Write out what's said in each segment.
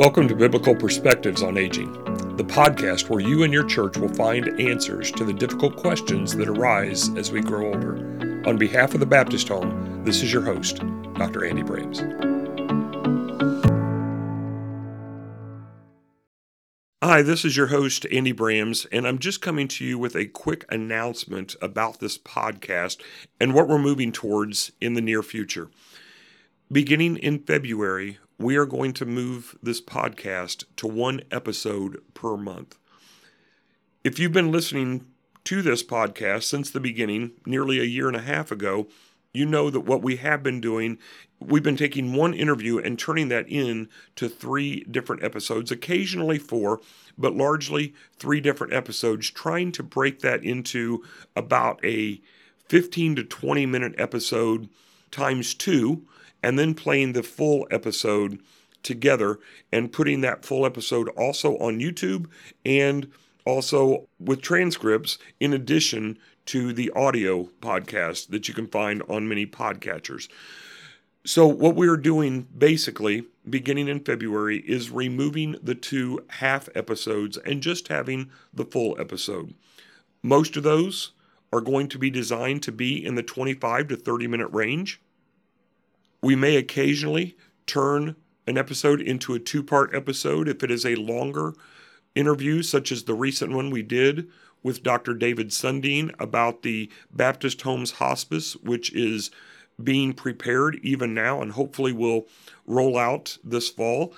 Welcome to Biblical Perspectives on Aging, the podcast where you and your church will find answers to the difficult questions that arise as we grow older. On behalf of the Baptist Home, this is your host, Dr. Andy Brahms. Hi, this is your host, Andy Brahms, and I'm just coming to you with a quick announcement about this podcast and what we're moving towards in the near future. Beginning in February, we are going to move this podcast to one episode per month. If you've been listening to this podcast since the beginning, nearly a year and a half ago, you know that what we have been doing, we've been taking one interview and turning that in to three different episodes, occasionally four, but largely three different episodes, trying to break that into about a 15 to 20 minute episode times two and then playing the full episode together and putting that full episode also on YouTube and also with transcripts in addition to the audio podcast that you can find on many podcatchers. So, what we are doing basically beginning in February is removing the two half episodes and just having the full episode. Most of those are going to be designed to be in the 25 to 30 minute range. We may occasionally turn an episode into a two part episode if it is a longer interview, such as the recent one we did with Dr. David Sundin about the Baptist Homes Hospice, which is being prepared even now and hopefully will roll out this fall.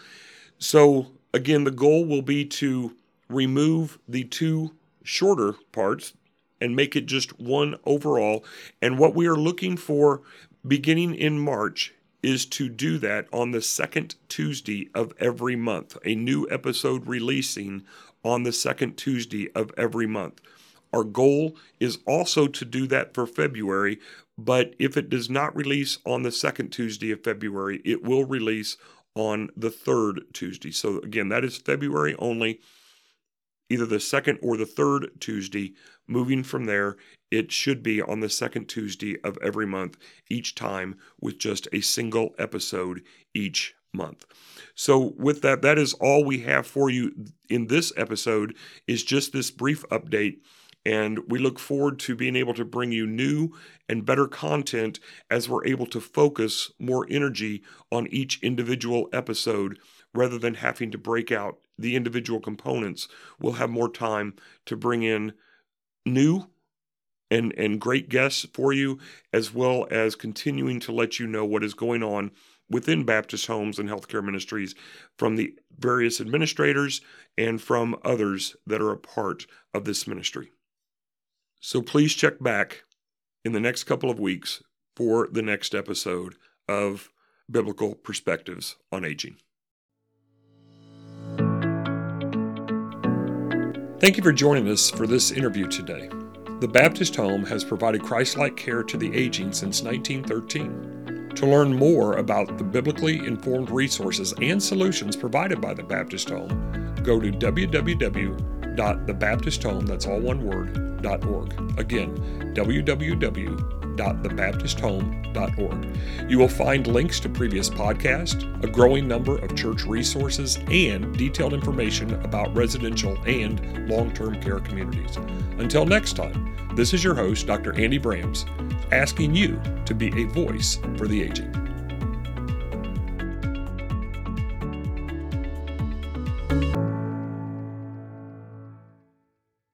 So, again, the goal will be to remove the two shorter parts and make it just one overall. And what we are looking for beginning in March is to do that on the second Tuesday of every month, a new episode releasing on the second Tuesday of every month. Our goal is also to do that for February, but if it does not release on the second Tuesday of February, it will release on the third Tuesday. So, again, that is February only, either the second or the third Tuesday. Moving from there, it should be on the second Tuesday of every month, each time with just a single episode each month. So with that that is all we have for you in this episode is just this brief update and we look forward to being able to bring you new and better content as we're able to focus more energy on each individual episode rather than having to break out the individual components. We'll have more time to bring in new and, and great guests for you, as well as continuing to let you know what is going on within Baptist Homes and Healthcare Ministries from the various administrators and from others that are a part of this ministry. So please check back in the next couple of weeks for the next episode of Biblical Perspectives on Aging. Thank you for joining us for this interview today. The Baptist Home has provided Christ like care to the aging since 1913. To learn more about the biblically informed resources and solutions provided by the Baptist Home, go to www.thebaptisthome, that's all one word, .org. Again, www.thebaptisthome.org. You will find links to previous podcasts, a growing number of church resources, and detailed information about residential and long-term care communities. Until next time, this is your host, Dr. Andy Brahms, asking you to be a voice for the aging.